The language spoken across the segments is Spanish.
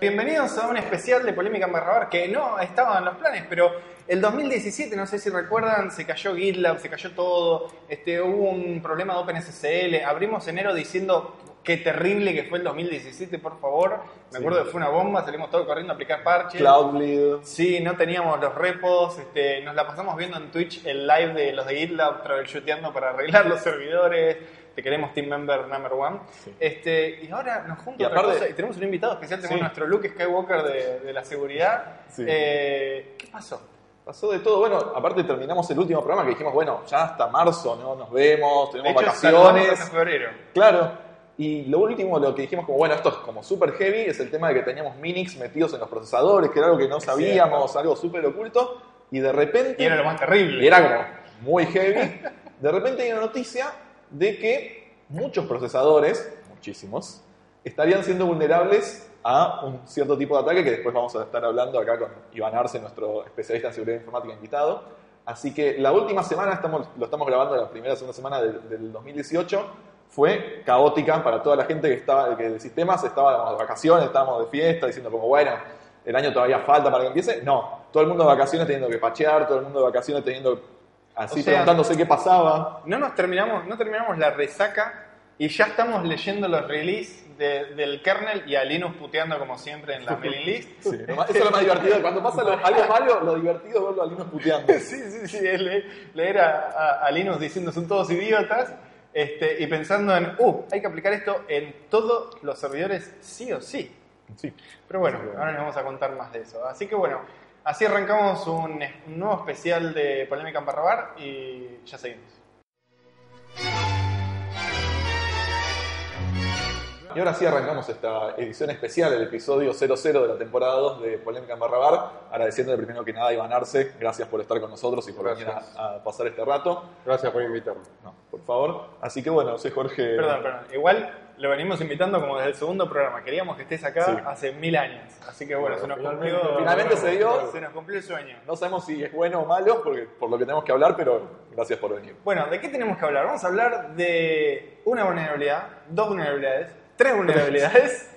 Bienvenidos a un especial de Polémica en Barrabar que no estaba en los planes, pero el 2017, no sé si recuerdan, se cayó GitLab, se cayó todo, este, hubo un problema de OpenSSL, abrimos enero diciendo qué terrible que fue el 2017, por favor. Me acuerdo que fue una bomba, salimos todos corriendo a aplicar parches. Cloudbleed. Sí, no teníamos los repos, este, nos la pasamos viendo en Twitch el live de los de GitLab troubleshooteando para arreglar los servidores. Te queremos Team Member Number One. Este, y ahora nos junta Y otra aparte- cosa y tenemos un invitado especial, tenemos Sí. nuestro Luke Skywalker de, de la seguridad. Sí. Eh, ¿Qué pasó? Pasó de todo. Bueno, aparte terminamos el último programa que dijimos, bueno, ya hasta marzo no nos vemos, De tenemos hecho, saludamos vacaciones. hasta febrero. Claro. Y lo último, lo que dijimos como, bueno, esto es como súper heavy, es el tema de que teníamos Minix metidos en los procesadores, que era algo que no sabíamos, algo súper oculto, y de repente... Y era lo más terrible. y era como muy heavy. De repente hay una noticia de que muchos procesadores, muchísimos, estarían siendo vulnerables a un cierto tipo de ataque que después vamos a estar hablando acá con Iván Arce, nuestro especialista en seguridad informática invitado. Así que la última semana, estamos, lo estamos grabando la primera segunda semana del, del 2018, fue caótica para toda la gente que estaba que de sistemas, estábamos de vacaciones, estábamos de fiesta, diciendo como, bueno, el año todavía falta para que empiece. No, todo el mundo de vacaciones teniendo que pachear, todo el mundo de vacaciones teniendo así O sea- preguntándose qué pasaba. No nos terminamos, no terminamos la resaca y ya estamos leyendo los release de- del kernel y a Linux puteando como siempre en la mailing list. Sí, más- eso es lo más divertido. Cuando pasa lo- algo malo, lo divertido es verlo a Linux puteando. Sí, sí, sí, es le- leer a, a- a Linux diciendo son todos idiotas este, y pensando en, uh, hay que aplicar esto en todos los servidores sí o sí. Sí. Pero bueno, ahora les vamos a contar más de eso. Así que bueno, así arrancamos un, un nuevo especial de Polémica en Barrabar y ya seguimos. Y ahora sí arrancamos esta edición especial, el episodio 00 de la temporada 2 de Polémica en Barra Bar, agradeciéndole primero que nada a Iván Arce, gracias por estar con nosotros y por venir Gracias. a, a pasar este rato. Gracias por invitarme. No, por favor. Así que bueno, soy Jorge. Perdón, perdón. Igual lo venimos invitando como desde el segundo programa. Queríamos que estés acá Sí. hace mil años. Así que bueno, Bueno, se nos finalmente- cumplió. Finalmente se dio. Se nos cumplió el sueño. No sabemos si es bueno o malo, porque, por lo que tenemos que hablar, pero gracias por venir. Bueno, ¿de qué tenemos que hablar? Vamos a hablar de una vulnerabilidad, dos vulnerabilidades, tres vulnerabilidades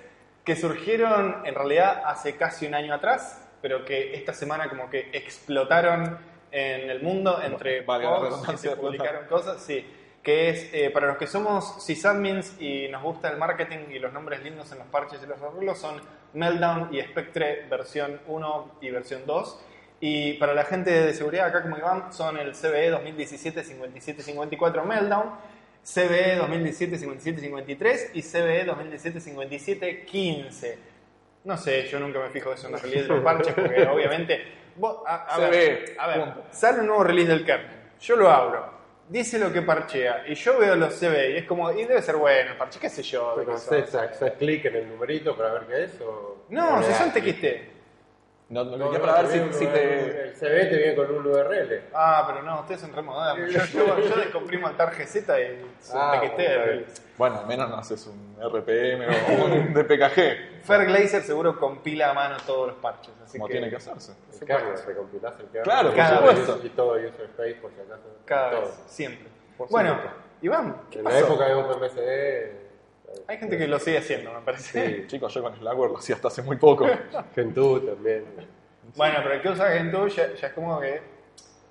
que surgieron en realidad hace casi un año atrás, pero que esta semana como que explotaron en el mundo entre la posts que se publicaron cosas, sí, que es eh, para los que somos sysadmins y nos gusta el marketing y los nombres lindos en los parches y los arreglos son Meltdown y Spectre versión 1 y versión 2. Y para la gente de seguridad, acá como Iván, son el CVE 2017-5754 Meltdown, CVE 2017-5753 y CVE 2017-5715. No sé, yo nunca me fijo eso en los releases de los parches porque obviamente... vos- a, a ver, CVE, a ver, punto. sale un nuevo release del kernel, yo lo abro, dice lo que parchea y yo veo los CVE y es como, y debe ser bueno el parche, qué sé yo. de ¿Pero qué son. haces, clic en el numerito para ver qué es? O... No, o si son TXT. No, no, No, quería no, para ver si, si te. El CV te viene con un URL. Ah, pero no, ustedes son re modernos. Yo, yo, yo descomprimo el tar GZ y son Ah, bueno. Bueno, al menos no haces un RPM o un DPKG, Fer Glazer seguro compila a mano todos los parches. Así como que tiene que hacerse. El kernel, recompilás el kernel. Claro, por Cada supuesto. vez. Y todo user space por si acaso. Cada todo. vez, siempre. Por Bueno, supuesto. Iván, ¿qué En la pasó? época de OpenBSD. Hay gente que lo sigue haciendo, me parece. Sí, Chicos, yo con Slackware lo hacía hasta hace muy poco. Gentoo también. Bueno, pero el que usa Gentoo ya, ya es como que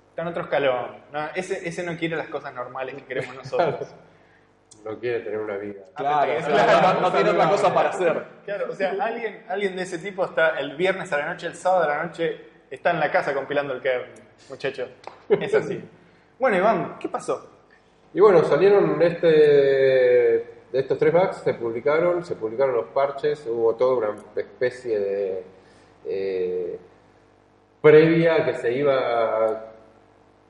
está en otro escalón. No, ese, ese no quiere las cosas normales que queremos nosotros. No quiere tener una vida. Claro, que claro, no tiene otra cosa para hacer. Claro, o sea, alguien, alguien de ese tipo está el viernes a la noche, el sábado a la noche, está en la casa compilando el kernel, muchachos. Es así. Bueno, Iván, ¿qué pasó? Y bueno, salieron este, de estos tres bugs, se publicaron, se publicaron los parches, hubo toda una especie de eh, previa que se iba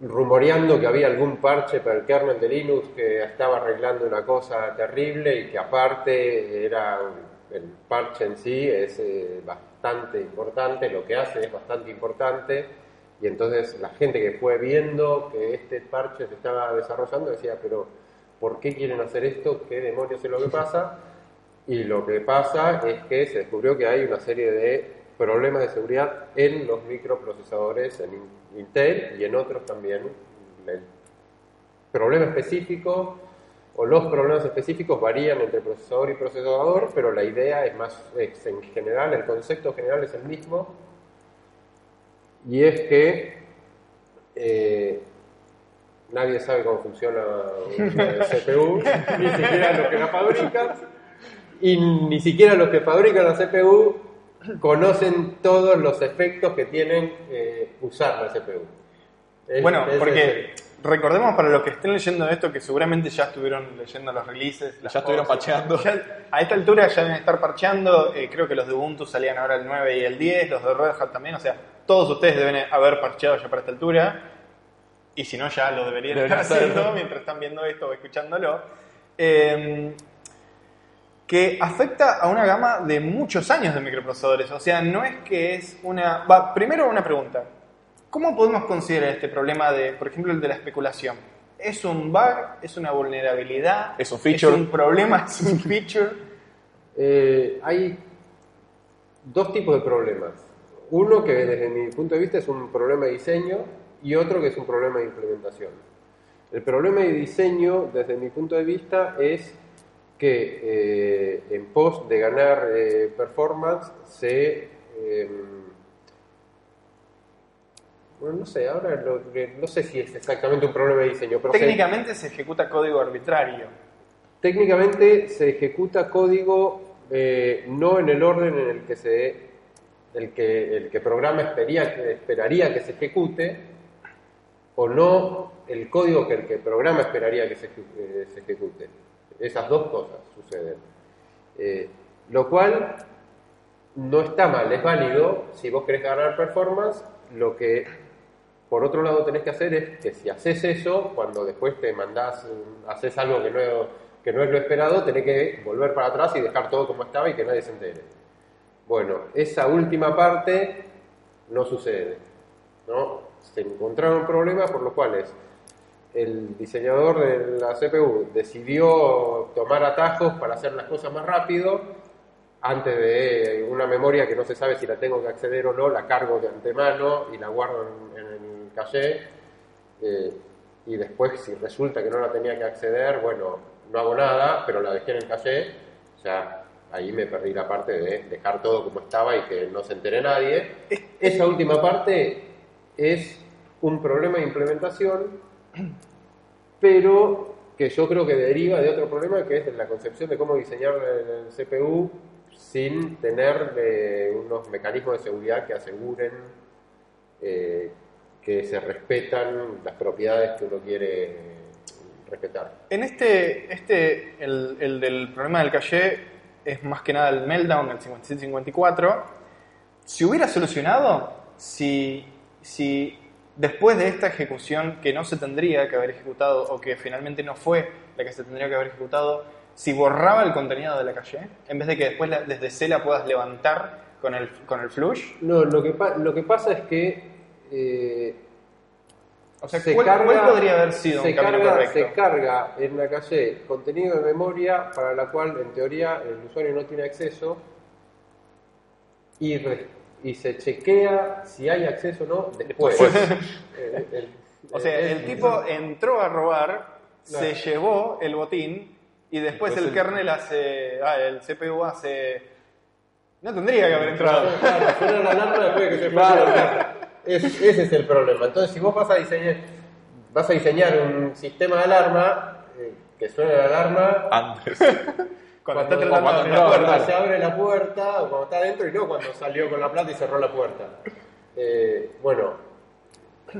rumoreando que había algún parche para el kernel de Linux que estaba arreglando una cosa terrible y que aparte era el parche en sí es eh, bastante importante, lo que hace es bastante importante. Y entonces la gente que fue viendo que este parche se estaba desarrollando decía, pero ¿por qué quieren hacer esto? ¿Qué demonios es lo que pasa? Y lo que pasa es que se descubrió que hay una serie de problemas de seguridad en los microprocesadores en Intel y en otros también. El problema específico o los problemas específicos varían entre procesador y procesador, pero la idea es más, es en general, el concepto general es el mismo, y es que eh, nadie sabe cómo funciona una CPU, ni siquiera los que la fabrican, y ni siquiera los que fabrican la CPU conocen todos los efectos que tienen eh, usar la CPU. Es- Bueno, es porque recordemos para los que estén leyendo esto que seguramente ya estuvieron leyendo los releases. las Ya estuvieron cosas. parcheando. Ya- a esta altura ya deben estar parcheando. eh, creo que los de Ubuntu salían ahora el 9 y el 10, los de Red Hat también. O sea, todos ustedes deben haber parcheado ya para esta altura. Y si no, ya lo deberían Deberían estar haciendo mientras están viendo esto o escuchándolo. Eh, que afecta a una gama de muchos años de microprocesadores. O sea, no es que es una... Va, primero una pregunta. ¿Cómo podemos considerar este problema de, por ejemplo, el de la especulación? ¿Es un bug? ¿Es una vulnerabilidad? ¿Es un feature? ¿Es un problema? ¿Es un feature? Eh, hay dos tipos de problemas. Uno que desde mi punto de vista es un problema de diseño y otro que es un problema de implementación. El problema de diseño desde mi punto de vista es que eh, en pos de ganar eh, performance se... eh, bueno, no sé, ahora lo- no sé si es exactamente un problema de diseño, pero Técnicamente se ejecuta código arbitrario. Técnicamente se ejecuta código eh, no en el orden en el que se el que el que programa esperaría que, esperaría que se ejecute o no el código que el programa esperaría que se, eh, se ejecute. Esas dos cosas suceden. Eh, lo cual no está mal, es válido. Si vos querés ganar performance, lo que por otro lado tenés que hacer es que si haces eso, cuando después te mandás, haces algo que no, que no es lo esperado, tenés que volver para atrás y dejar todo como estaba y que nadie se entere. Bueno, esa última parte no sucede. ¿no? Se encontraron problemas por los cuales el diseñador de la CPU decidió tomar atajos para hacer las cosas más rápido. Antes de una memoria que no se sabe si la tengo que acceder o no, la cargo de antemano y la guardo en, en el caché. Eh, y después, si resulta que no la tenía que acceder, bueno, no hago nada, pero la dejé en el caché. O sea, ahí me perdí la parte de dejar todo como estaba y que no se entere nadie. Esa última parte es un problema de implementación, pero que yo creo que deriva de otro problema que es la concepción de cómo diseñar el CPU sin tener unos mecanismos de seguridad que aseguren eh, que se respetan las propiedades que uno quiere respetar. En este, este el, el del problema del caché es más que nada el meltdown, el 5754. Se hubiera solucionado si, si después de esta ejecución que no se tendría que haber ejecutado o que finalmente no fue la que se tendría que haber ejecutado, si borraba el contenido de la caché, en vez de que después la- desde C la puedas levantar con el, con el flush. No, lo que, lo que pasa es que eh, O sea, se ¿cuál, carga- cuál podría haber sido se un camino carga, correcto? Se carga en la calle contenido de memoria para la cual en teoría el usuario no tiene acceso y, y se chequea si hay acceso o no después. Eh, el- O sea, es- el tipo entró a robar, Claro. se llevó el botín y después, Después el, el- kernel hace. Ah, el CPU hace. No tendría que haber entrado. Claro, suena la alarma después de que se Claro. Es- ese es el problema. Entonces, si vos vas a diseñar, vas a diseñar un sistema de alarma, eh, que suene la alarma Antes. Cuando, cuando, está cuando puerta. cuando se abre la puerta o cuando está adentro y no cuando salió con la plata y cerró la puerta. Eh, bueno,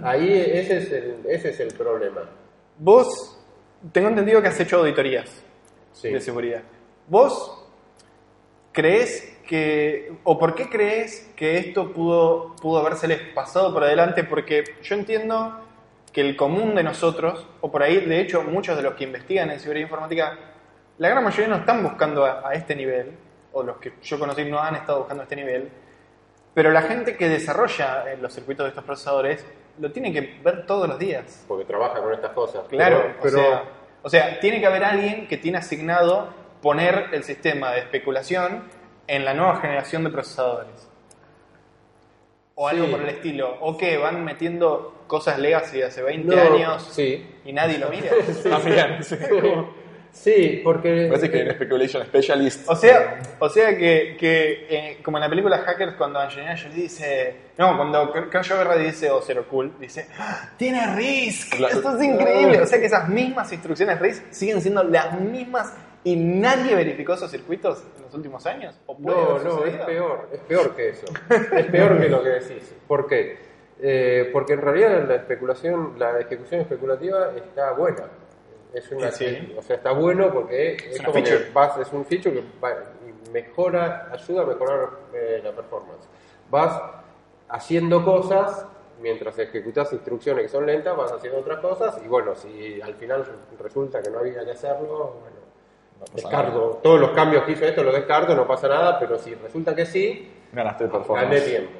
ahí ese es, el, ese es el problema. Vos, tengo entendido que has hecho auditorías Sí. de seguridad. ¿Vos crees que, o por qué crees que esto pudo, pudo habérseles pasado por adelante? Porque yo entiendo que el común de nosotros, o por ahí, de hecho, muchos de los que investigan en seguridad informática, la gran mayoría no están buscando a, a este nivel, o los que yo conocí no han estado buscando a este nivel, pero la gente que desarrolla eh, los circuitos de estos procesadores lo tiene que ver todos los días. Porque trabaja con estas cosas. Claro, pero, o, sea, o sea, tiene que haber alguien que tiene asignado poner el sistema de especulación en la nueva generación de procesadores. O algo Sí. por el estilo. O que van metiendo cosas legacy de hace 20 No, años sí. y nadie lo mira. Sí. Sí, porque... Parece que hay un speculation specialist. O sea, o sea que, que eh, como en la película Hackers, cuando Angelina Jolie dice. No, cuando Cayo Guerra dice, o Zero Cool, dice: "¡Ah! ¡Tiene Risk! Claro. Esto es increíble. O sea que esas mismas instrucciones Risk siguen siendo las mismas y nadie verificó esos circuitos en los últimos años. ¿O puede No, no, es peor, es peor que eso. Es peor que lo que decís. ¿Por qué? Eh, porque en realidad la especulación, la ejecución especulativa está buena. Es una, Sí. O sea, está bueno porque es, una como que vas- es un feature que va- mejora, ayuda a mejorar eh, la performance. Vas haciendo cosas mientras ejecutas instrucciones que son lentas, vas haciendo otras cosas y bueno, si al final resulta que no había que hacerlo, bueno, No descargo. Todos los cambios que hizo esto los descarto, no pasa nada, pero si resulta que sí, gané tiempo.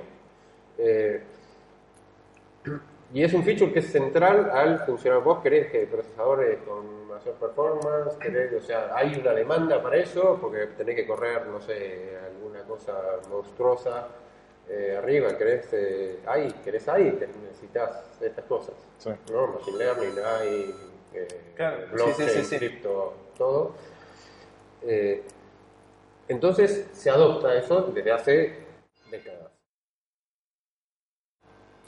Eh, y es un feature que es central al funcionar. Vos querés que procesadores con mayor performance, querés, o sea, hay una demanda para eso, porque tenés que correr, no sé, alguna cosa monstruosa eh, arriba, querés eh, ahí, querés ahí, te- necesitas estas cosas. Sí. ¿no? Machine learning, hay eh, Claro, sí, blockchain, sí, sí, sí. cripto, todo. Eh, entonces se adopta eso desde hace décadas.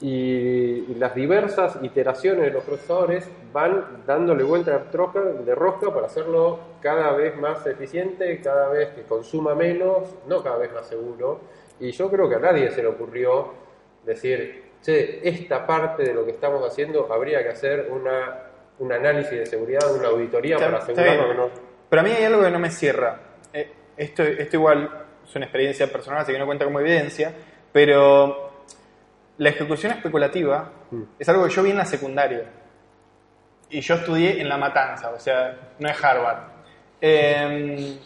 Y, y las diversas iteraciones de los procesadores van dándole vuelta de rosca, para hacerlo cada vez más eficiente, cada vez que consuma menos, no cada vez más seguro. Y yo creo que a nadie se le ocurrió decir, che, esta parte de lo que estamos haciendo habría que hacer una, un análisis de seguridad, una auditoría Está- para asegurarnos que no... Pero a mí hay algo que no me cierra. Eh, esto, esto igual es una experiencia personal, así que no cuenta como evidencia, pero la ejecución especulativa Mm. es algo que yo vi en la secundaria. Y yo estudié en La Matanza, o sea, no es Harvard. Eh,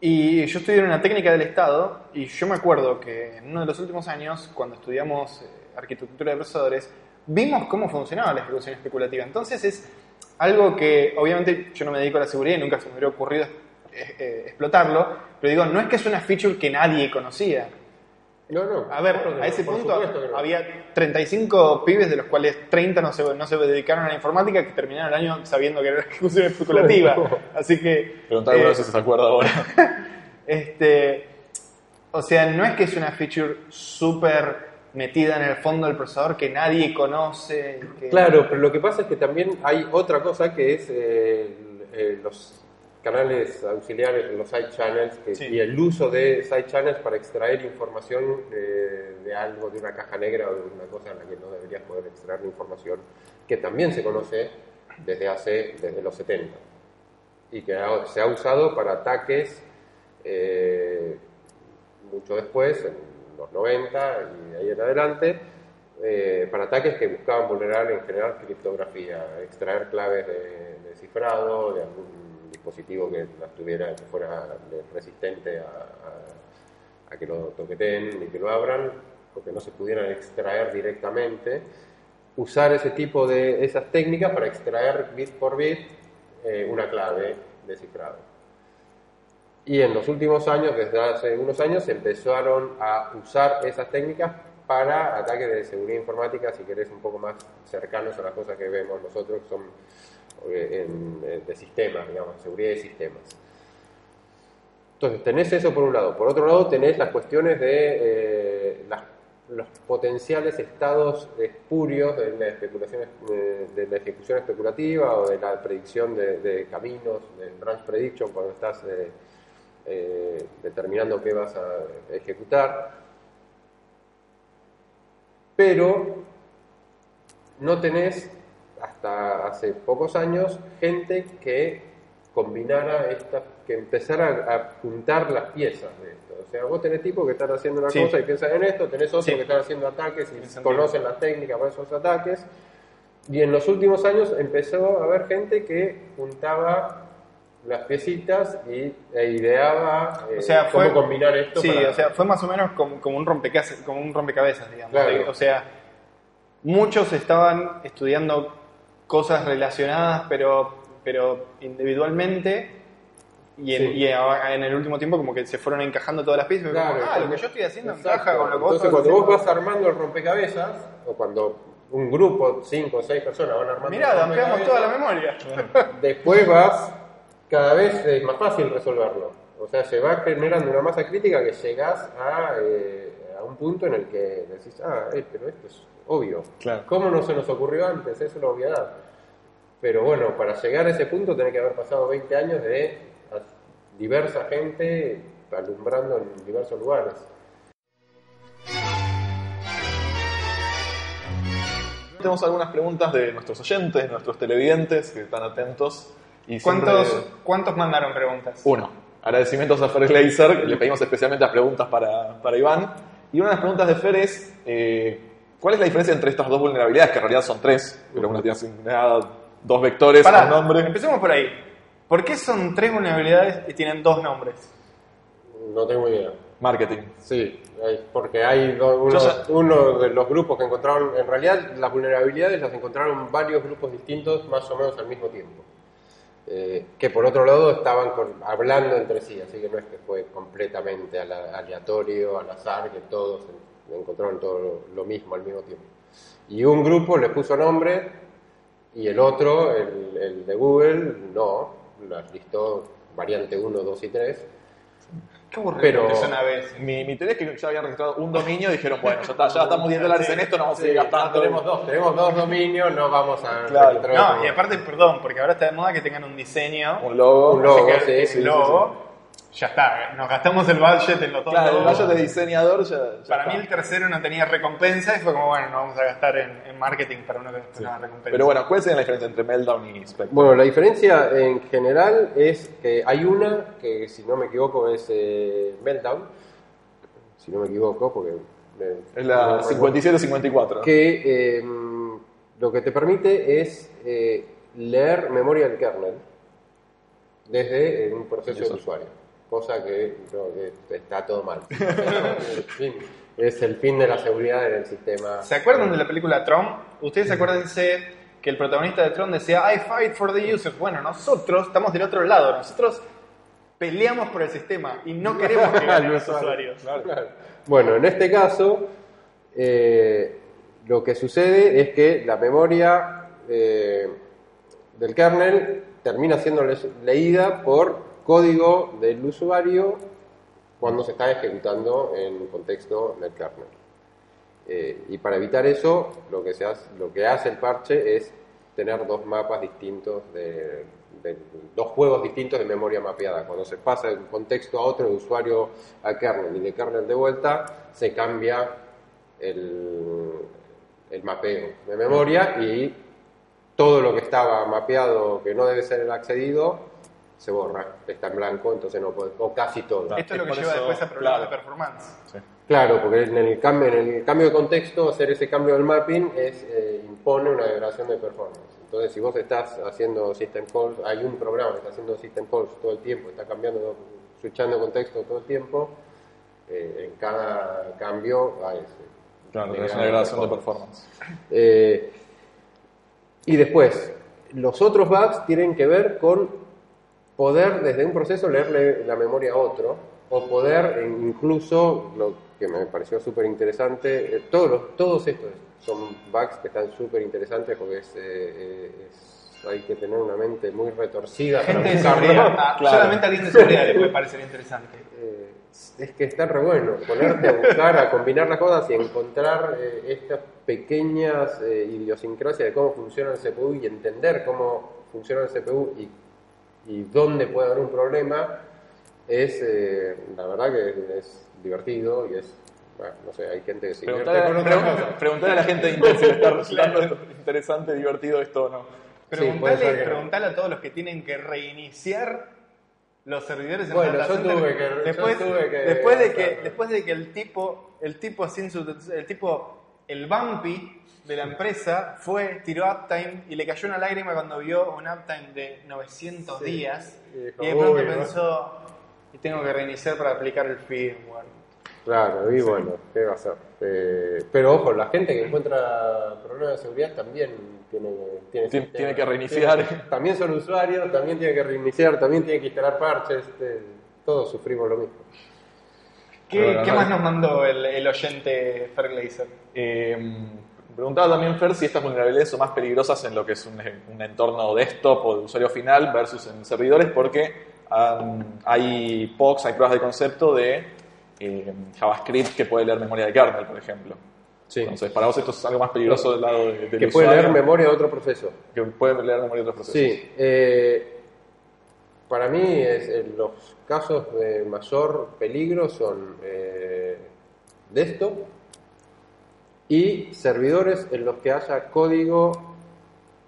y yo estudié en una técnica del Estado y yo me acuerdo que en uno de los últimos años, cuando estudiamos eh, arquitectura de procesadores, vimos cómo funcionaba la ejecución especulativa. Entonces es algo que obviamente yo no me dedico a la seguridad y nunca se me hubiera ocurrido eh, eh, explotarlo, pero digo, no es que es una feature que nadie conocía. No, no. A ver, a ese punto no. había 35 pibes, de los cuales 30 no se, no se dedicaron a la informática, que terminaron el año sabiendo que era ejecución especulativa. Así que... Preguntar alguno eh, si se acuerda ahora. este, o sea, no es que es una feature súper metida en el fondo del procesador que nadie conoce. que- Claro, pero lo que pasa es que también hay otra cosa que es eh, el- eh, los canales auxiliares, los side channels, que- Sí. y el uso de side channels para extraer información eh, de algo, de una caja negra o de una cosa en la que no deberías poder extraer la información, que también se conoce desde hace, desde los 70, y que ha- se ha usado para ataques eh, mucho después, en los 90 y de ahí en adelante, eh, para ataques que buscaban vulnerar en general criptografía, extraer claves de, de cifrado de algún dispositivo que las tuviera, que fuera resistente a, a- a que lo toqueteen y que lo abran, o que no se pudieran extraer directamente. Usar ese tipo de esas técnicas para extraer bit por bit eh, una clave de cifrado. Y en los últimos años, desde hace unos años, se empezaron a usar esas técnicas para ataques de seguridad informática, si querés, un poco más cercanos a las cosas que vemos nosotros, que son eh, en- eh, de sistemas, digamos, seguridad de sistemas. Entonces, tenés eso por un lado. Por otro lado, tenés las cuestiones de eh, los potenciales estados espurios de la, especulación, de la ejecución especulativa o de la predicción de, caminos, del branch prediction, cuando estás determinando qué vas a ejecutar. Pero no tenés, hasta hace pocos años, gente que combinara esta, que empezara a juntar las piezas de esto. O sea, vos tenés tipos que están haciendo una Sí. cosa y piensan en esto, tenés otros Sí. que están haciendo ataques y conocen las técnicas para esos ataques. Y en los últimos años empezó a haber gente que juntaba las piecitas y, e ideaba eh, O sea, cómo fue- combinar esto. Sí, para- o sea, fue más o menos como, como un, rompecabezas, como un rompecabezas, digamos. Claro. O sea, muchos estaban estudiando cosas relacionadas, pero, pero individualmente. Y, en, Sí. y en el último tiempo como que se fueron encajando todas las piezas. Claro, como, ah, lo que yo estoy haciendo Exacto. encaja con lo que vos Entonces, cuando vos haciendo. vas armando el rompecabezas, o cuando un grupo, cinco o seis personas van armando Mirá, el dampeamos toda la rompecabezas, memoria. después vas cada vez es más fácil resolverlo. O sea, se va generando una masa crítica que llegás a, eh, a un punto en el que decís, ah, eh, pero esto es obvio. Claro. ¿Cómo no se nos ocurrió antes? Es una obviedad. Pero bueno, para llegar a ese punto tiene que haber pasado 20 años de diversa gente alumbrando en diversos lugares. Tenemos algunas preguntas de nuestros oyentes, de nuestros televidentes que están atentos. Y ¿Cuántos, siempre- ¿Cuántos mandaron preguntas? Uno. Agradecimientos a Fer Glazer, le pedimos especialmente las preguntas para, para Iván. Y una de las preguntas de Fer es, eh, ¿cuál es la diferencia entre estas dos vulnerabilidades, que en realidad son tres, pero una tiene asignada dos vectores Pará, a un nombre? empecemos por ahí. ¿Por qué son tres vulnerabilidades y tienen dos nombres? No tengo idea. Marketing. Sí, porque hay do- uno, Yo ya- uno de los grupos que encontraron, en realidad las vulnerabilidades las encontraron varios grupos distintos más o menos al mismo tiempo. Eh, que por otro lado estaban con- hablando entre sí, así que no es que fue completamente ala- aleatorio, al azar, que todos encontraron todo lo, lo mismo al mismo tiempo. Y un grupo le puso nombre y el otro, el, el de Google, no, las listó variante 1, 2 y 3. Qué aburrido Pero- que son a veces. Mi, mi teoría es que ya habían registrado un dominio y dijeron, bueno, ya, está, ya estamos 10 dólares en esto, no vamos a seguir Sí, gastando. tenemos dos, tenemos dos dominios, no vamos a Claro. No, y aparte, perdón, porque ahora está de moda que tengan un diseño. Un logo. Un logo. que sí, sí, logo, ya está, nos gastamos el budget en lo todo. Claro, el valle de diseñador ya, ya Para está. mí el tercero no tenía recompensa y fue como, bueno, no vamos a gastar en, en marketing para uno que después Sí. no da recompensa. Pero bueno, ¿cuál sería la diferencia entre Meltdown y Spectre? Bueno, la diferencia en general es que hay una que, si no me equivoco, es eh, Meltdown. Si no me equivoco, porque. es no la recuerdo. 5754. Que eh, lo que te permite es eh, leer memoria del kernel desde eh, un proceso Eso. de usuario. Cosa que, no, que está todo mal. Es el fin de la seguridad en el sistema. ¿Se acuerdan de la película Tron? ¿Ustedes se acuerdan que el protagonista de Tron decía, I fight for the users? Bueno, nosotros estamos del otro lado, nosotros peleamos por el sistema y no queremos que ganen los usuarios. Claro. Bueno, en este caso, eh, lo que sucede es que la memoria eh, del kernel termina siendo le- leída por código del usuario cuando se está ejecutando en contexto del kernel. Eh, y para evitar eso, lo que, se hace, lo que hace el parche es tener dos mapas distintos, de, dos juegos distintos de memoria mapeada. Cuando se pasa de un contexto a otro, de usuario a kernel y de kernel de vuelta, se cambia el, mapeo de memoria y todo lo que estaba mapeado que no debe ser accedido se borra, está en blanco, entonces no puede, o casi todo. Esto es lo Es que por lleva eso, después a problemas claro. de performance. Sí. Claro, porque en el cambio, en el cambio de contexto, hacer ese cambio del mapping es, eh, impone una degradación de performance. Entonces, si vos estás haciendo system calls, hay un programa que está haciendo system calls todo el tiempo, está cambiando, switchando contexto todo el tiempo, eh, en cada cambio hay ese. Claro, tenés una degradación de performance. Eh, y después, los otros bugs tienen que ver con poder desde un proceso leerle la memoria a otro, o poder incluso, lo que me pareció súper interesante, eh, todos, los- todos estos son bugs que están súper interesantes porque es, eh, eh, es- hay que tener una mente muy retorcida para Gente de. Ah, Claro. Solamente a alguien de seguridad le puede parecer interesante. Eh, es que está re bueno ponerte a buscar, a combinar las cosas y encontrar eh, estas pequeñas eh, idiosincrasias de cómo funciona el CPU y entender cómo funciona el CPU y, y dónde puede haber un problema, es eh, la verdad que es divertido y es, bueno, no sé, hay gente que se divierte. Preguntale, con otras pregun- cosas. preguntale a la gente de Intel si le está resultando interesante, divertido esto o no. Sí, Preguntale, preguntale a todos los que tienen que reiniciar los servidores en Bueno, yo tuve que- yo después, tuve que después de que después de que el tipo el tipo sin su el tipo el bumpy de la empresa fue tiró uptime y le cayó una lágrima cuando vio un uptime de 900 Sí. días Y de pronto pensó y tengo que reiniciar para aplicar el firmware Claro, y bueno, ¿qué va a hacer? Eh, pero ojo, la gente que encuentra problemas de seguridad también tiene, tiene, Tiene- sistema. tiene que reiniciar. Tiene- también son usuarios, también tiene que reiniciar, también tiene que instalar parches, eh, todos sufrimos lo mismo. ¿Qué, Bueno, qué no. más nos mandó el, el oyente Ferglazer? Eh, preguntaba también Fer si estas vulnerabilidades son más peligrosas en lo que es un, un entorno desktop o de usuario final versus en servidores, porque um, hay POCs, hay pruebas de concepto de eh, JavaScript que puede leer memoria de kernel, por ejemplo. Sí. Entonces, para vos esto es algo más peligroso del lado de, del que puede usuario, leer memoria de otro proceso. que puede leer memoria de otros procesos. Sí, eh, para mí es, eh, los casos de mayor peligro son eh, desktop y servidores en los que haya código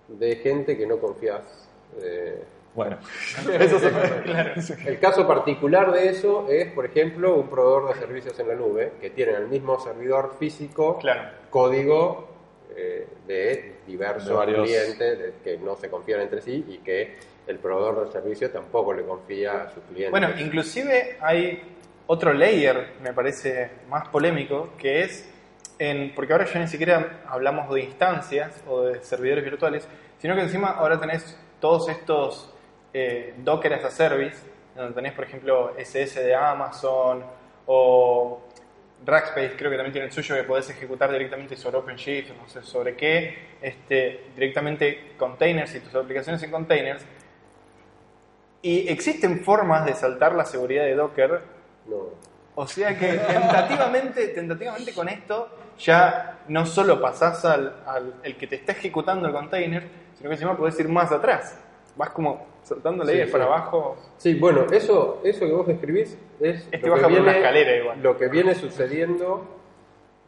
de gente que no confías. eh. Bueno, eso El caso particular de eso es, por ejemplo, un proveedor de servicios en la nube que tiene el mismo servidor físico Claro. código eh, de diversos De varios- clientes de- que no se confían entre sí y que el proveedor del servicio tampoco le confía a sus clientes. Bueno, inclusive hay otro layer, me parece más polémico, que es, en, porque ahora ya ni siquiera hablamos de instancias o de servidores virtuales, sino que encima ahora tenés todos estos eh, Docker as a Service, donde tenés, por ejemplo, SS de Amazon o Rackspace, creo que también tiene el suyo, que podés ejecutar directamente sobre OpenShift, no sé sobre qué, este, directamente containers y tus aplicaciones en containers. Y existen formas de saltar la seguridad de Docker, no. o sea que tentativamente, tentativamente con esto ya no solo pasás al, al el que te está ejecutando el container, sino que encima podés ir más atrás. Vas como saltando leyes sí. para abajo. Sí, es eso, eso que vos describís es, Es que baja por una escalera igual. lo que viene sucediendo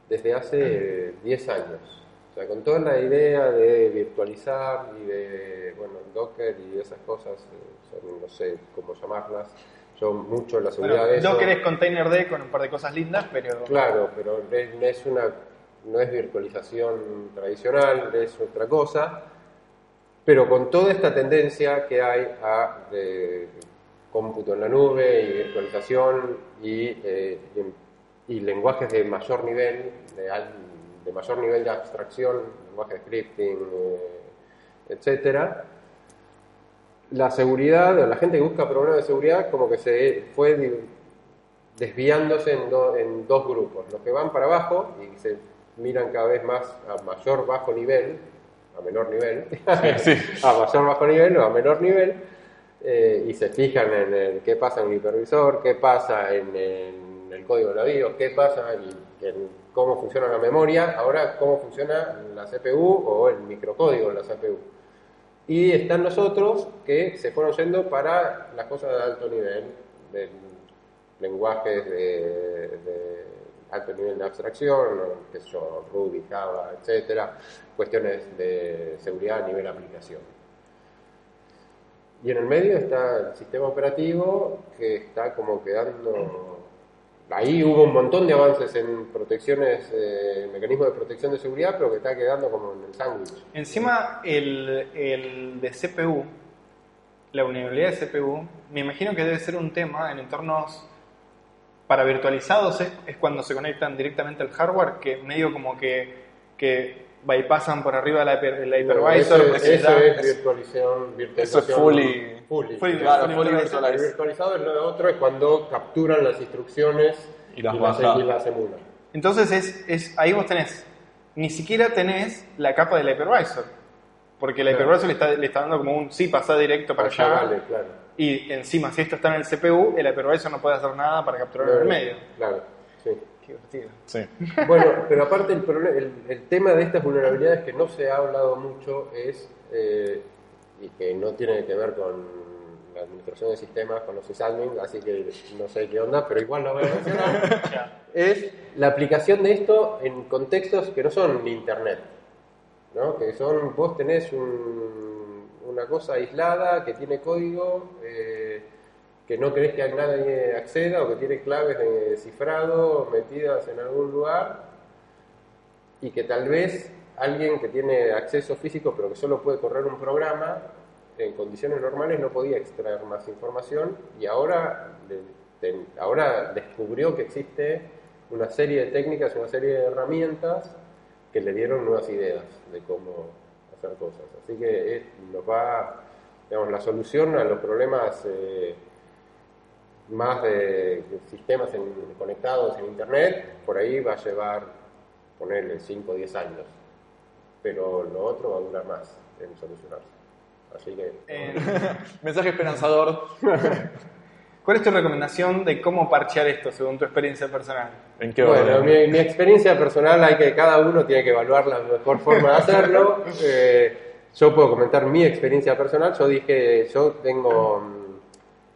desde hace eh, 10 años. O sea, con toda la idea de virtualizar y de, bueno, Docker y esas cosas, eh, son, no sé cómo llamarlas, yo mucho la seguridad Bueno, de eso. Docker es container D con un par de cosas lindas, pero Claro, pero es, no es una no es virtualización tradicional, es otra cosa. Pero con toda esta tendencia que hay a de cómputo en la nube y virtualización y, eh, y, y lenguajes de mayor nivel, de, al- de mayor nivel de abstracción, lenguaje de scripting, eh, etcétera, la seguridad, o la gente que busca problemas de seguridad, como que se fue desviándose en, do- en dos grupos. Los que van para abajo y se miran cada vez más a mayor bajo nivel, a menor nivel, a mayor bajo nivel o a menor nivel, eh, y se fijan en el, qué pasa en el hipervisor, qué pasa en, en el código de la BIOS, qué pasa y en cómo funciona la memoria, ahora cómo funciona la CPU o el microcódigo de la CPU. Y están los otros que se fueron yendo para las cosas de alto nivel, de lenguajes de, de alto nivel de abstracción, sé yo, Ruby, Java, etcétera, cuestiones de seguridad a nivel aplicación. Y en el medio está el sistema operativo que está como quedando... Ahí hubo un montón de avances en protecciones, eh, mecanismos de protección de seguridad, pero que está quedando como en el sándwich. encima el, el de CPU, la vulnerabilidad de CPU, me imagino que debe ser un tema en entornos para virtualizados, es, es cuando se conectan directamente al hardware, que medio como que, que bypassan por arriba la, hiper- la hypervisor. eso, es, eso virtualización, virtualización. Eso es fully- fully. fully- Claro, fully virtualized. virtualizado es lo otro, es cuando capturan las instrucciones Y las y baja. y las emulan. Entonces es, es, ahí vos tenés, ni siquiera tenés la capa del hypervisor, porque el Claro. hypervisor le está, le está dando como un sí, pasá directo para Allá allá. vale, claro. Y encima, si esto está en el CPU, el hypervisor no puede hacer nada para capturar en el medio. Claro, sí. Qué divertido. Sí. Bueno, pero aparte el, el, el tema de estas vulnerabilidades que no se ha hablado mucho es, eh, y que no tiene que ver con la administración de sistemas, con los sysadmin, así que no sé qué onda, pero igual lo voy a mencionar, es la aplicación de esto en contextos que no son Internet, ¿no? que son, vos tenés un- una cosa aislada que tiene código, eh, que no querés que nadie acceda o que tiene claves de cifrado metidas en algún lugar y que tal vez alguien que tiene acceso físico pero que solo puede correr un programa en condiciones normales no podía extraer más información y ahora, ahora descubrió que existe una serie de técnicas, una serie de herramientas que le dieron nuevas ideas de cómo hacer cosas. Así que es- nos va, digamos, la solución a los problemas eh, más de, sistemas en- conectados en Internet, por ahí va a llevar, ponerle 5 o 10 años. pero lo otro va a durar más en solucionarse. Así que... Eh, Mensaje esperanzador. ¿Cuál es tu recomendación de cómo parchear esto según tu experiencia personal? ¿En qué Bueno, mi, mi experiencia personal hay que cada uno tiene que evaluar la mejor forma de hacerlo. Eh, yo puedo comentar mi experiencia personal. Yo dije, yo tengo,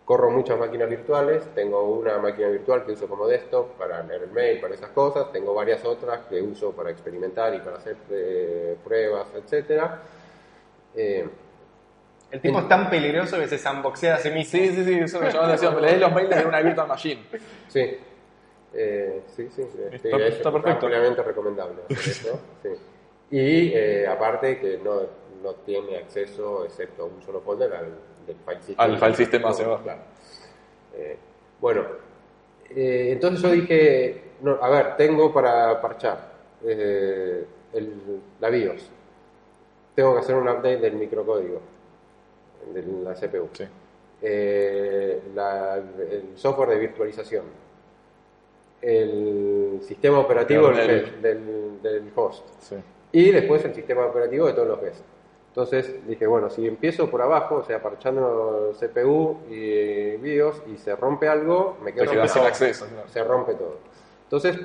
corro muchas máquinas virtuales. Tengo una máquina virtual que uso como desktop para leer el mail, para esas cosas. Tengo varias otras que uso para experimentar y para hacer eh, pruebas, etcétera. Eh, El tipo es tan peligroso que se sandboxea a sí mismo. Sí, sí, sí, eso me llamó la atención. Me leí los mails de una virtual machine. Sí. Eh, sí, sí, sí, Está- es está perfecto. recomendable hacer eso, sí. Y eh, aparte que no, no tiene acceso, excepto a un solo folder, al del file system. Al file system No, ¿verdad? claro. Eh, bueno, eh, entonces yo dije, no, a ver, tengo para parchar eh, el, la BIOS. Tengo que hacer un update del microcódigo de la CPU Sí. eh, la- el software de virtualización, el sistema operativo del, del- del host sí. y después el sistema operativo de todos los guests. Entonces dije, bueno, si empiezo por abajo, o sea, parchando CPU y BIOS y se rompe algo, me quedo sin acceso. Se rompe todo. Entonces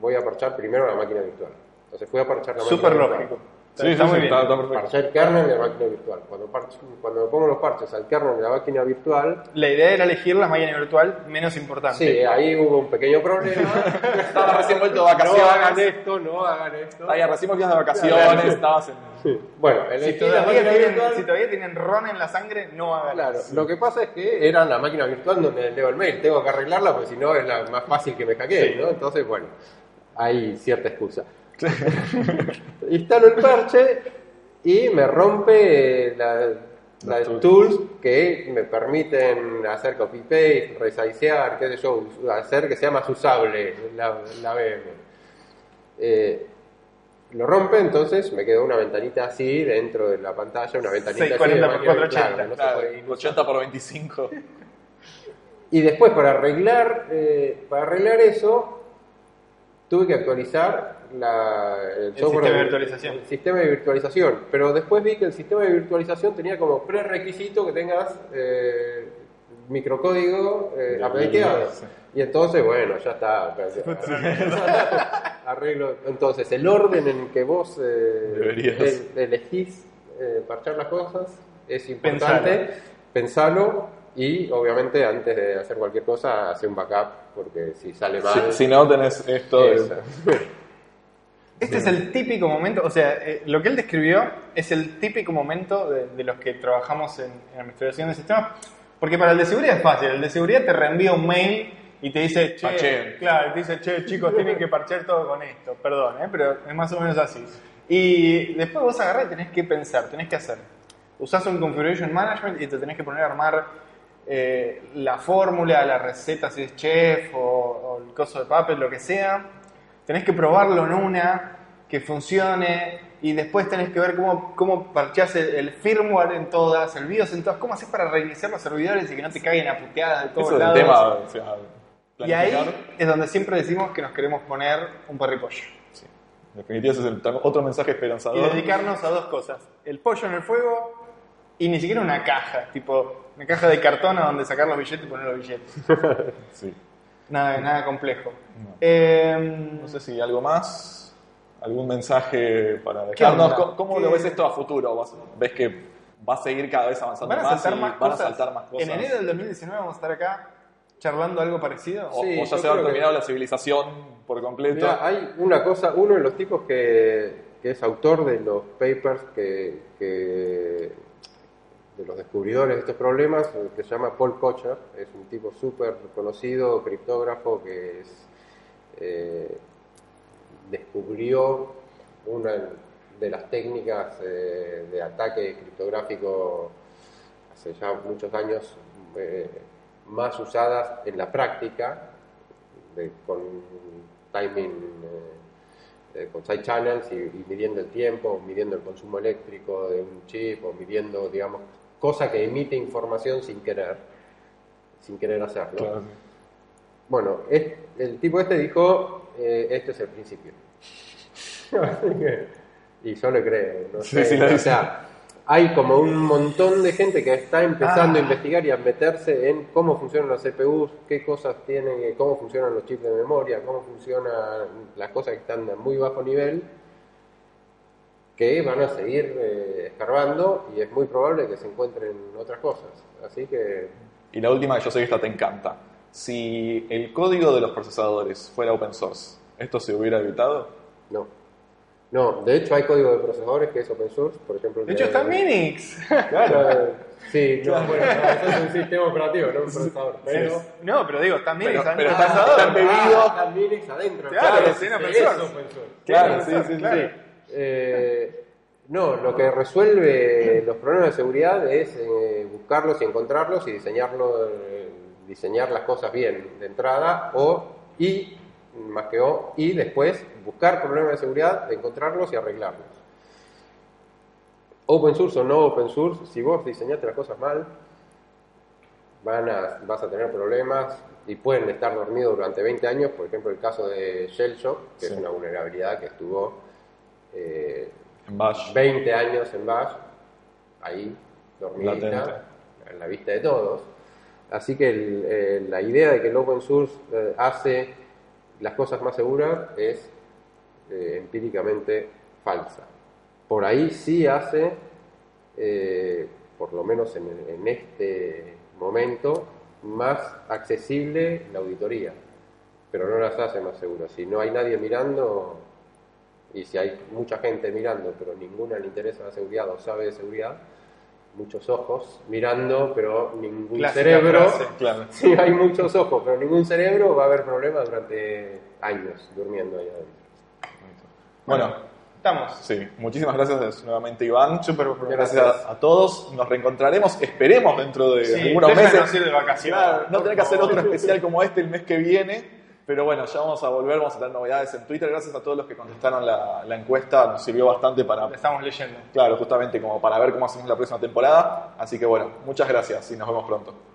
voy a parchar primero la máquina virtual. Entonces fui a parchar la máquina virtual. Lógico. Sí, está sí, muy sí, bien. está, está perfecto. El kernel de la máquina virtual. Cuando, parcho- cuando pongo los parches al kernel de la máquina virtual, La idea era elegir la máquina virtual menos importante. Sí, ahí hubo un pequeño problema. Estaba recién vuelto de no hagan vacaciones. esto, no hagan esto. Ahí recién volvías de vacaciones, estabas en... Bueno, Si elegí la todavía, tienen, virtual. si todavía tienen ron en la sangre, no hagan Claro, eso. lo que pasa es que era la máquina virtual donde leo el mail. Tengo que arreglarla porque si no es la más fácil que me hackeen, ¿no? Entonces, bueno, hay cierta excusa. Instalo el parche y me rompe la, la Los tools que me permiten hacer copy-paste, resizear, qué sé yo, hacer que sea más usable la, la VM. Eh, lo rompe, entonces me quedó una ventanita así dentro de la pantalla, una ventanita así de 640 por máquina 480, virtual, no Claro, puede inusar. 80 por 25. Y después para arreglar, eh, para arreglar eso, tuve que actualizar la- el, software sistema de virtualización. el sistema de virtualización. Pero después vi que el sistema de virtualización tenía como prerequisito que tengas eh, microcódigo eh, De updateado. Windows, sí. Y entonces, bueno, ya está. Arreglo. Entonces, el orden en que vos eh, el- elegís eh, parchar las cosas es importante. Pensalo y, obviamente, antes de hacer cualquier cosa, hacer un backup, porque si sale mal. Si, si no tenés esto... Eso. Este es el típico momento, o sea, eh, lo que él describió es el típico momento de, de los que trabajamos en, en administración de sistemas, porque para el de seguridad es fácil, el de seguridad te reenvía un mail y te dice, che, Parcheen. claro, te dice, che, chicos, tienen que parchear todo con esto, perdón, ¿eh? pero es más o menos así. Y después vos agarrás y tenés que pensar, tenés que hacer. Usás un configuration management y te tenés que poner a armar eh, la fórmula, la receta, si es chef o, o el coso de papel, lo que sea. Tenés que probarlo en una, que funcione, y después tenés que ver cómo, cómo parcheás el, el firmware en todas, el BIOS en todas, cómo haces para reiniciar los servidores y que no te caigan a puteadas de todos Eso es el lados. tema. O sea, y ahí es donde siempre decimos que nos queremos poner un parripollo. Sí. En definitiva, ese es el- otro mensaje Y esperanzador. dedicarnos a dos cosas. El pollo en el fuego y ni siquiera una caja, tipo una caja de cartón a donde sacar los billetes y poner los billetes. Sí. Nada, nada complejo. No. Eh, No sé si algo más, algún mensaje para ¿Qué dejarnos. ¿Cómo, cómo lo ¿Qué- ves esto a futuro? ¿Vas- ¿Ves que va a seguir cada vez avanzando ¿Van a más y más van cosas? a saltar más cosas? En enero del 2019 vamos a estar acá charlando algo parecido. o, Sí, o ya yo se ha creo que- terminado la civilización por completo. Mirá, hay una cosa, uno de los tipos que, que es autor de los papers que, que- de los descubridores de estos problemas, eh, que se llama Paul Kocher, es un tipo súper conocido, criptógrafo, que es, eh, descubrió una de las técnicas eh, de ataque criptográfico hace ya muchos años más usadas en la práctica, de- con timing, con side channels y midiendo el tiempo, midiendo el consumo eléctrico de un chip o midiendo, digamos, cosa que emite información sin querer, sin querer hacerlo. Claro. Bueno, es- el tipo este dijo, eh, este es el principio. Y yo le creo. No Sí, sé. sí, lo o sea, hay como un montón de gente que está empezando Ah. a investigar y a meterse en cómo funcionan las CPUs, qué cosas tienen, cómo funcionan los chips de memoria, cómo funcionan las cosas que están a muy bajo nivel, que van a seguir eh, escarbando y es muy probable que se encuentren otras cosas. Así que Y la última, que yo sé que esta te encanta. Si el código de los procesadores fuera open source, ¿esto se hubiera evitado? no. No, de hecho hay código de procesadores que es open source, por ejemplo. De hecho, está Minix. Claro. Sí, no, bueno, no, eso es un sistema operativo, no un procesador. Pero, No, pero digo, está Minix. Pero- está pero en está- está embebido. Ah, está Linux adentro. Claro, open es open source. Claro, sí, sí, claro. sí. Eh, no, lo que resuelve los problemas de seguridad es eh, buscarlos y encontrarlos y diseñarlo, eh, diseñar las cosas bien de entrada o y más que o y después buscar problemas de seguridad, encontrarlos y arreglarlos. Open source o no open source, si vos diseñaste las cosas mal, van a, vas a tener problemas y pueden estar dormidos durante 20 años. Por ejemplo, el caso de Shellshock, que Sí. es una vulnerabilidad que estuvo eh, En Bash. 20 años en Bash, ahí dormida, en la vista de todos. Así que el- eh, la idea de que el open source eh, hace las cosas más seguras es eh, empíricamente falsa. Por ahí sí hace, por lo menos en, en este momento, más accesible la auditoría, pero no las hace más seguras. Si no hay nadie mirando, y si hay mucha gente mirando, pero ninguna le interesa la seguridad o sabe de seguridad, muchos ojos mirando, pero ningún Clásica cerebro. frase. Claro. Si hay muchos ojos, pero ningún cerebro, va a haber problemas durante años durmiendo ahí adentro. Bueno, Estamos. sí, muchísimas gracias nuevamente Iván. Súper Gracias a, a todos. Nos reencontraremos, esperemos dentro de Sí, algunos meses. ir de vacaciones. Claro, no tener que hacer otro especial como este el mes que viene. Pero bueno, ya vamos a volver, vamos a tener novedades en Twitter. Gracias a todos los que contestaron la, la encuesta, nos sirvió bastante para, estamos leyendo. claro, justamente como para ver cómo hacemos la próxima temporada. Así que bueno, muchas gracias y nos vemos pronto.